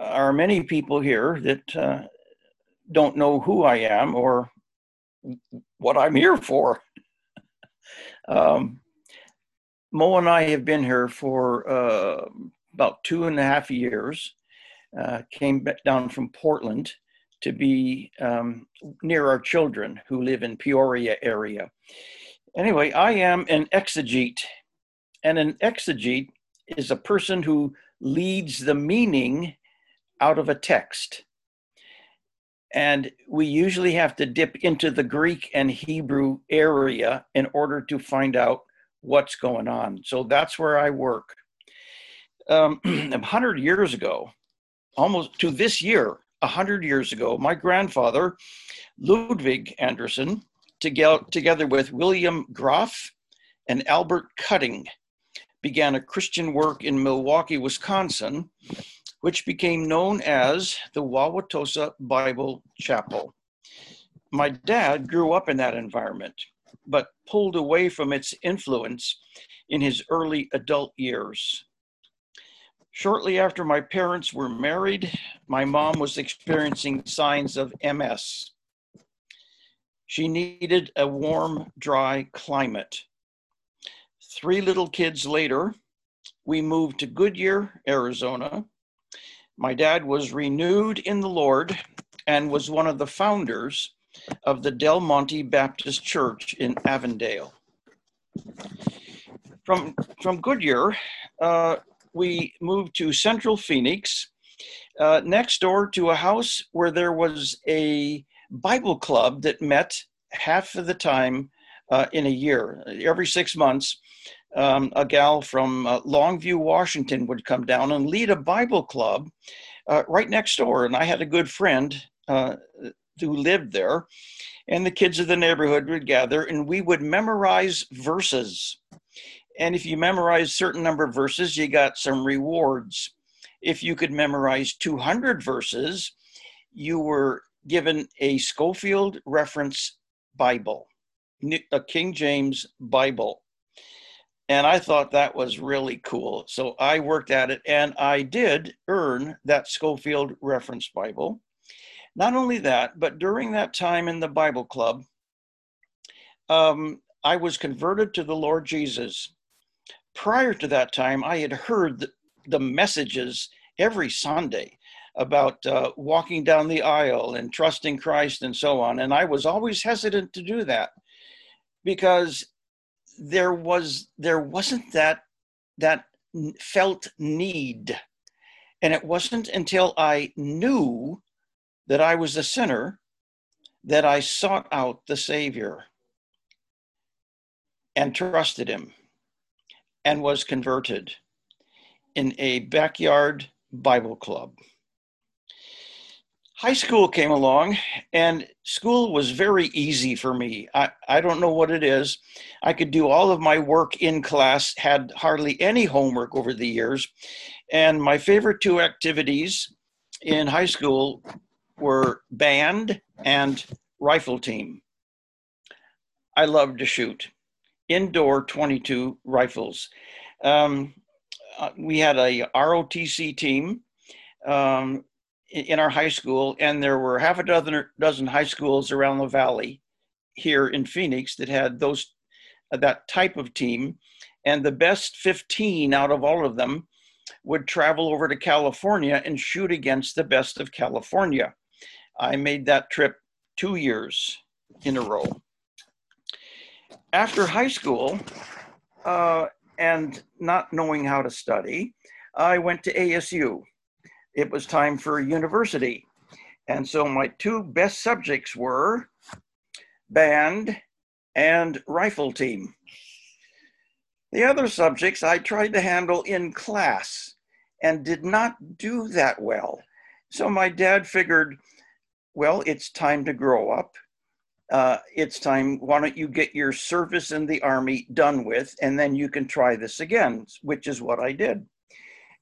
are many people here that uh, don't know who I am or what I'm here for. um, Mo and I have been here for uh, about two and a half years. Uh, came down from Portland to be um, near our children who live in Peoria area. Anyway, I am an exegete, and an exegete is a person who leads the meaning out of a text. And we usually have to dip into the Greek and Hebrew area in order to find out what's going on. So that's where I work. Um, 100 years ago, almost to this year, 100 years ago, my grandfather, Ludwig Anderson, together with William Groff and Albert Cutting, began a Christian work in Milwaukee, Wisconsin, which became known as the Wauwatosa Bible Chapel. My dad grew up in that environment, but pulled away from its influence in his early adult years. Shortly after my parents were married, my mom was experiencing signs of MS. She needed a warm, dry climate. Three little kids later, we moved to Goodyear, Arizona, my dad was renewed in the Lord and was one of the founders of the Del Monte Baptist Church in Avondale. From, from Goodyear, uh, we moved to Central Phoenix, uh, next door to a house where there was a Bible club that met half of the time uh, in a year. Every six months, um, a gal from uh, Longview, Washington would come down and lead a Bible club uh, right next door. And I had a good friend uh, who lived there, and the kids of the neighborhood would gather and we would memorize verses. And if you memorize certain number of verses, you got some rewards. If you could memorize 200 verses, you were given a Scofield Reference Bible, a King James Bible. And I thought that was really cool. So I worked at it and I did earn that Scofield Reference Bible. Not only that, but during that time in the Bible Club, um, I was converted to the Lord Jesus. Prior to that time, I had heard the, the messages every Sunday about uh, walking down the aisle and trusting Christ and so on. And I was always hesitant to do that because there was there wasn't that that felt need. And it wasn't until i knew that i was a sinner that i sought out the savior and trusted him and was converted in a backyard bible club high school came along and school was very easy for me. I, I don't know what it is. I could do all of my work in class had hardly any homework over the years and my favorite two activities in high school were band and rifle team. I loved to shoot. Indoor 22 rifles. Um, uh, we had a rotc team. Um, in our high school, and there were half a dozen dozen high schools around the valley here in Phoenix that had those uh, that type of team, and the best 15 out of all of them would travel over to California and shoot against the best of California. I made that trip two years in a row. After high school, uh, and not knowing how to study, I went to ASU it was time for university. And so my two best subjects were band and rifle team. The other subjects I tried to handle in class and did not do that well. So my dad figured, well, it's time to grow up. Uh, it's time, why don't you get your service in the Army done with, and then you can try this again, which is what I did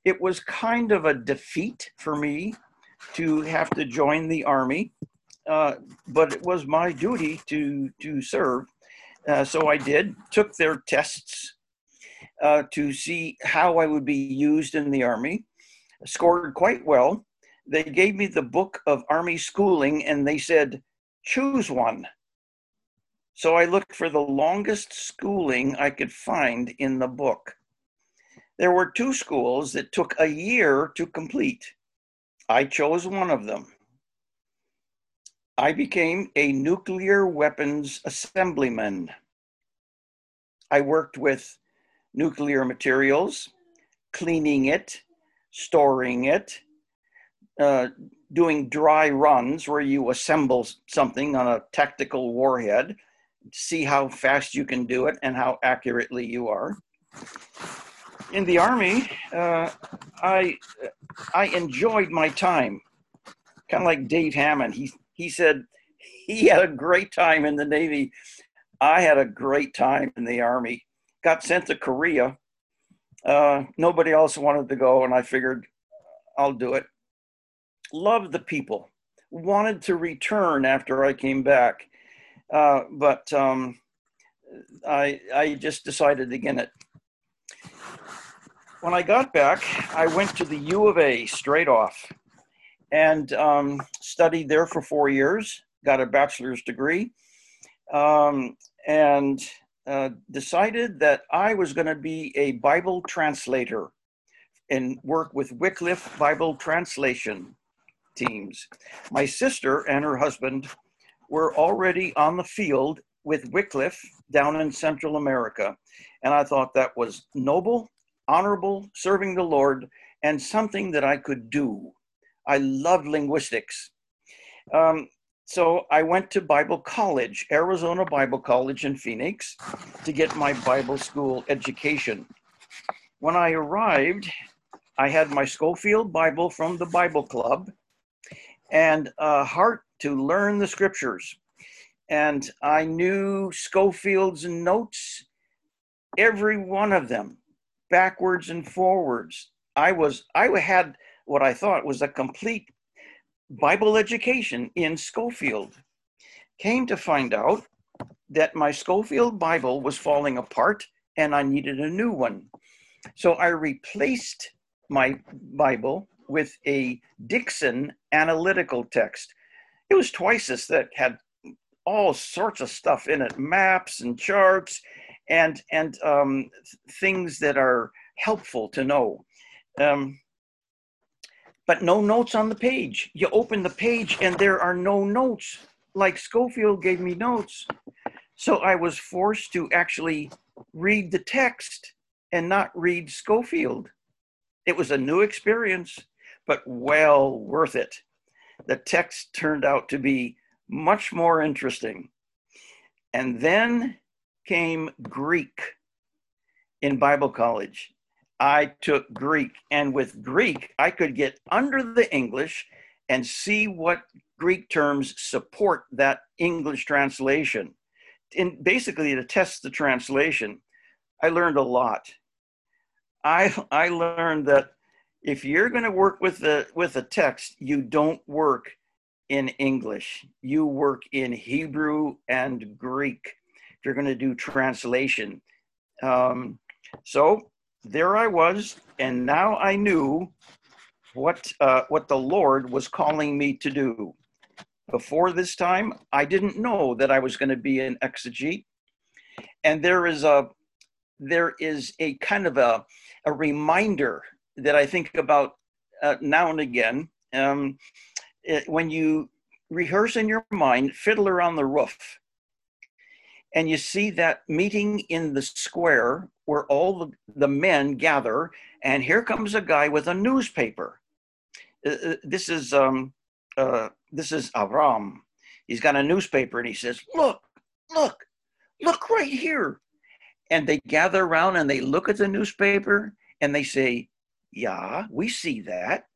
it was kind of a defeat for me to have to join the army, uh, but it was my duty to to serve. Uh, so I did. Took their tests uh, to see how I would be used in the army. Scored quite well. they gave me the book of Army schooling and they said, choose one. So I looked for the longest schooling I could find in the book. There were two schools that took a year to complete. I chose one of them. I became a nuclear weapons assemblyman. I worked with nuclear materials, cleaning it, storing it, uh, doing dry runs where you assemble something on a tactical warhead, see how fast you can do it and how accurately you are. In the Army, uh, I, I enjoyed my time, kind of like Dave Hammond. He, he said he had a great time in the Navy. I had a great time in the Army. Got sent to Korea. Uh, nobody else wanted to go, and I figured I'll do it loved the people, wanted to return after I came back, uh, but um, I, I just decided again it. When I got back, I went to the U of A straight off and um, studied there for four years, got a bachelor's degree, um, and uh, decided that I was going to be a Bible translator and work with Wycliffe Bible Translation teams. My sister and her husband were already on the field with Wycliffe down in Central America. And I thought that was noble, honorable, serving the Lord, and something that I could do. I loved linguistics. Um, so I went to Bible College, Arizona Bible College in Phoenix, to get my Bible school education. When I arrived, I had my Scofield Bible from the Bible Club and a heart to learn the scriptures. And I knew Scofield's notes, every one of them, backwards and forwards. I was I had what I thought was a complete Bible education in Scofield. Came to find out that my Scofield Bible was falling apart and I needed a new one. So I replaced my Bible with a Dickson analytical text. It was twice as thick, had all sorts of stuff in it, maps and charts, and and um, things that are helpful to know. Um, but no notes on the page. You open the page and there are no notes. Like scofield gave me notes. So I was forced to actually read the text and not read scofield It was a new experience but well worth it. The text turned out to be much more interesting. And then came Greek in Bible college. I took Greek, and with Greek, I could get under the English and see what Greek terms support that English translation. And basically, to test the translation, I learned a lot. I, I learned that if you're going to work with the with a text, you don't work in English. You work in Hebrew and Greek. If you're going to do translation, um, so there I was, and now I knew what uh, what the Lord was calling me to do. Before this time, I didn't know that I was going to be an exegete, and there is a there is a kind of a a reminder that I think about uh, now and again. Um, when you rehearse in your mind Fiddler on the Roof, and you see that meeting in the square where all the, the men gather, and here comes a guy with a newspaper. Uh, uh this is um, uh, this is Avram. He's got a newspaper, and he says, "Look, look, look right here." And they gather around and they look at the newspaper and they say, yeah, we see that.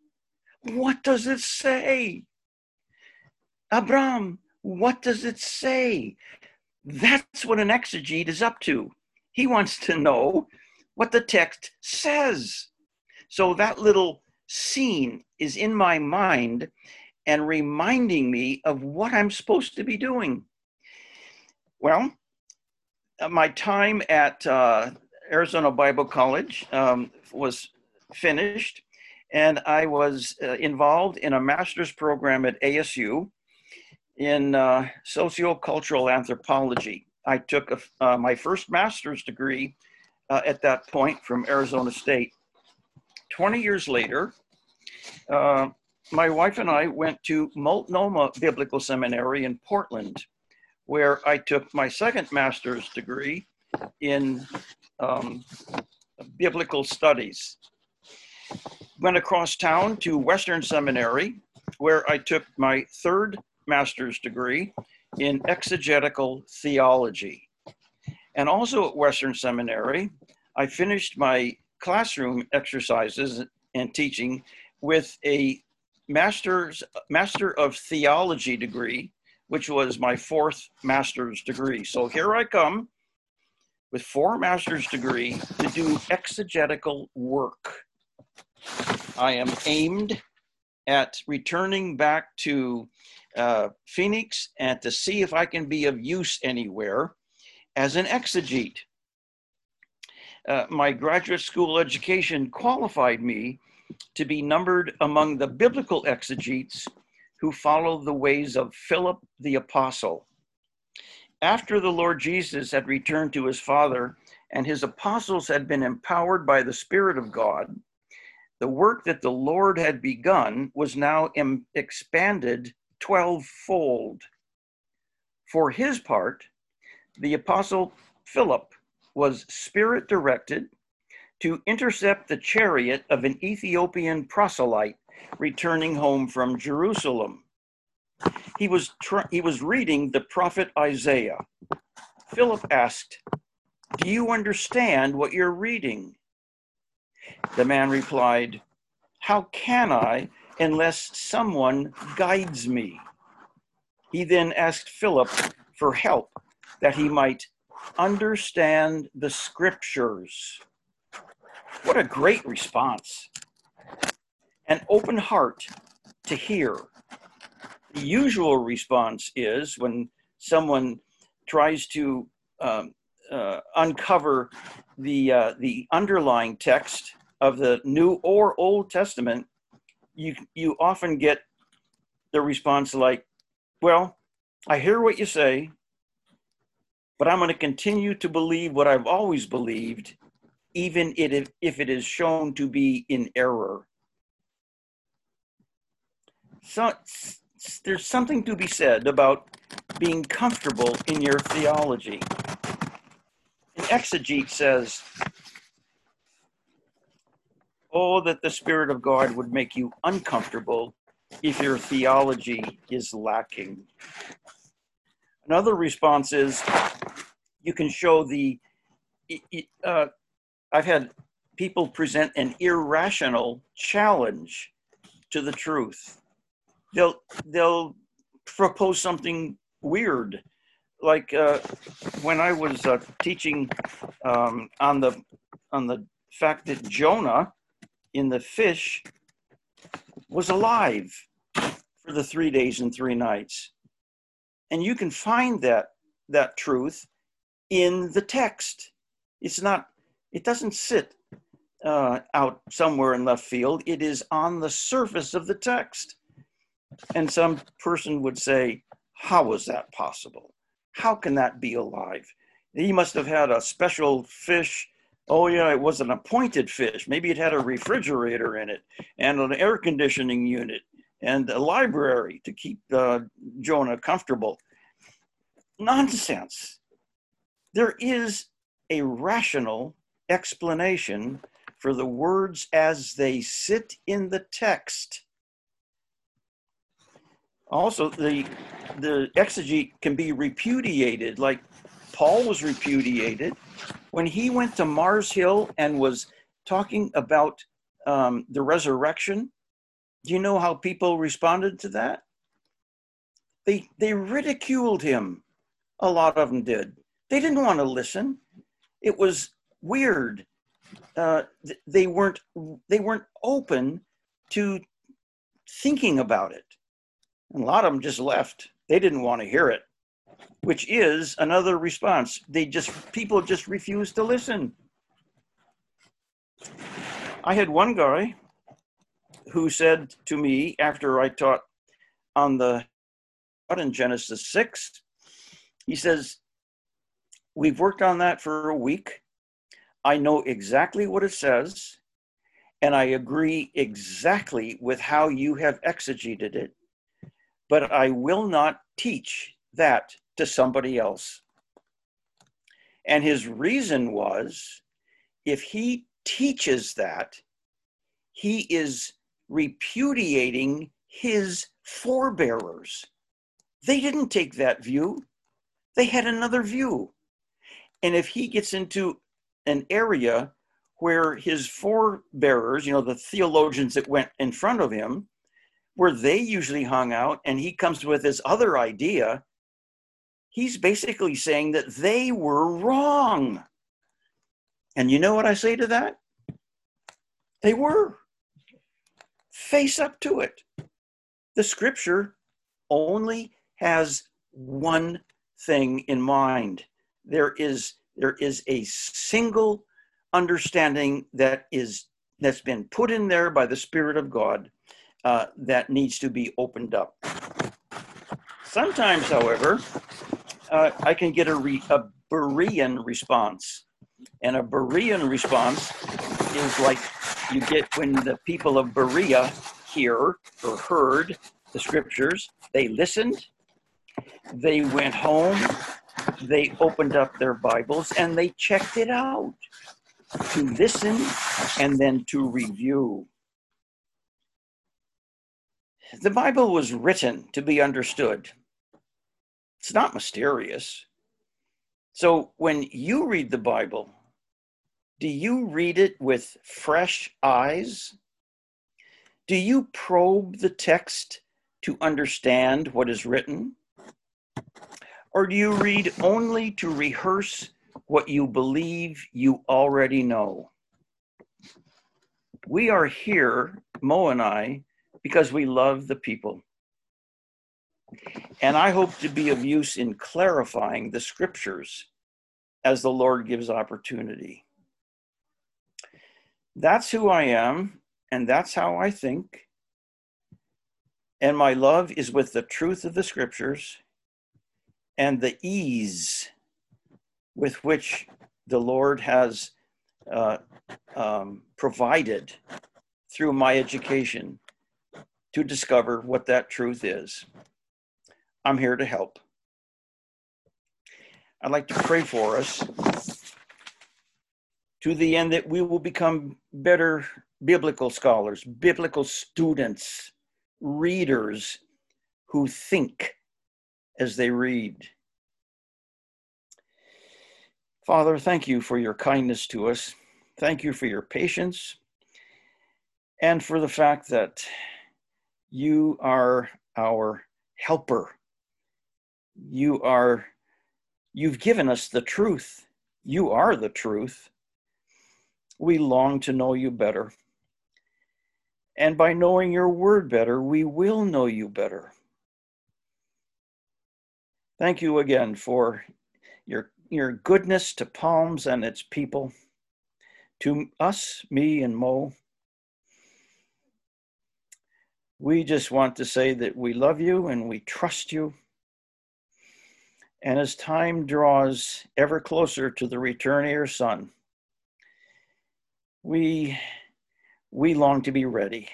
What does it say? Abram, what does it say? That's what an exegete is up to. He wants to know what the text says. So that little scene is in my mind and reminding me of what I'm supposed to be doing. Well, my time at uh, Arizona Bible College um, was finished. And I was uh, involved in a master's program at ASU in uh, sociocultural anthropology. I took a, uh, my first master's degree uh, at that point from Arizona State. 20 years later, uh, my wife and I went to Multnomah Biblical Seminary in Portland, where I took my second master's degree in um, biblical studies. Went across town to Western Seminary, where I took my third master's degree in exegetical theology. And also at Western Seminary, I finished my classroom exercises and teaching with a master's master of theology degree, which was my fourth master's degree. So here I come with four master's degree to do exegetical work. I am aimed at returning back to uh, Phoenix and to see if I can be of use anywhere as an exegete. Uh, my graduate school education qualified me to be numbered among the biblical exegetes who follow the ways of Philip the apostle. After the Lord Jesus had returned to his Father and his apostles had been empowered by the Spirit of God, the work that the Lord had begun was now Im- expanded 12 fold. For his part, the apostle Philip was spirit directed to intercept the chariot of an Ethiopian proselyte returning home from Jerusalem. He was, tr- he was reading the prophet Isaiah. Philip asked, Do you understand what you're reading? The man replied, How can I unless someone guides me? He then asked Philip for help that he might understand the scriptures. What a great response. An open heart to hear. The usual response is when someone tries to um, uh, uncover the, uh, the underlying text of the New or Old Testament, you, you often get the response like, Well, I hear what you say, but I'm going to continue to believe what I've always believed, even if it is shown to be in error. So there's something to be said about being comfortable in your theology. Exegete says, Oh, that the Spirit of God would make you uncomfortable if your theology is lacking. Another response is you can show the uh, I've had people present an irrational challenge to the truth. They'll they'll propose something weird, like uh, when I was uh, teaching um, on the on the fact that Jonah in the fish was alive for the three days and three nights, and you can find that that truth in the text. It's not it doesn't sit uh, out somewhere in left field. It is on the surface of the text. And some person would say, How was that possible? How can that be alive? He must have had a special fish. Oh, yeah, it was an appointed fish. Maybe it had a refrigerator in it and an air conditioning unit and a library to keep uh, Jonah comfortable. Nonsense. There is a rational explanation for the words as they sit in the text. Also, the, the exegete can be repudiated, like Paul was repudiated when he went to Mars Hill and was talking about um, the resurrection. Do you know how people responded to that? They, they ridiculed him. A lot of them did. They didn't want to listen. It was weird. Uh, they weren't they weren't open to thinking about it. And a lot of them just left. They didn't want to hear it, which is another response. They just people just refused to listen. I had one guy who said to me after I taught on the in Genesis 6, he says, We've worked on that for a week. I know exactly what it says, and I agree exactly with how you have exegeted it, but I will not teach that to somebody else. And his reason was if he teaches that, he is repudiating his forebearers. They didn't take that view, they had another view. And if he gets into an area where his forebearers, you know, the theologians that went in front of him, where they usually hung out, and he comes with this other idea, he's basically saying that they were wrong. And you know what I say to that? They were. Face up to it. The scripture only has one thing in mind. There is there is a single understanding that is that's been put in there by the Spirit of God uh, that needs to be opened up. Sometimes, however, uh, I can get a, re- a Berean response. And a Berean response is like you get when the people of Berea hear or heard the scriptures, they listened, they went home, they opened up their Bibles, and they checked it out to listen and then to review. The Bible was written to be understood. It's not mysterious. So when you read the Bible, do you read it with fresh eyes? Do you probe the text to understand what is written? Or do you read only to rehearse what you believe you already know? We are here, Mo and I, because we love the people. And I hope to be of use in clarifying the scriptures as the Lord gives opportunity. That's who I am, and that's how I think. And my love is with the truth of the scriptures and the ease with which the Lord has uh, um, provided through my education to discover what that truth is. I'm here to help. I'd like to pray for us to the end that we will become better biblical scholars, biblical students, readers who think as they read. Father, thank you for your kindness to us. Thank you for your patience and for the fact that you are our helper. You are, you've given us the truth. You are the truth. We long to know you better. And by knowing your word better, we will know you better. Thank you again for your, your goodness to Palms and its people, to us, me, and Mo. We just want to say that we love you and we trust you. And as time draws ever closer to the return of your Son, we, we long to be ready.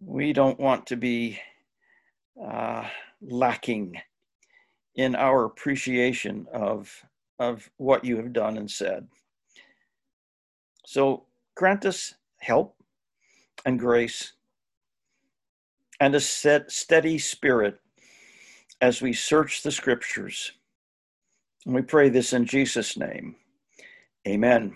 We don't want to be uh, lacking in our appreciation of, of what you have done and said. So grant us help and grace and a set, steady spirit as we search the scriptures. And we pray this in Jesus' name. Amen.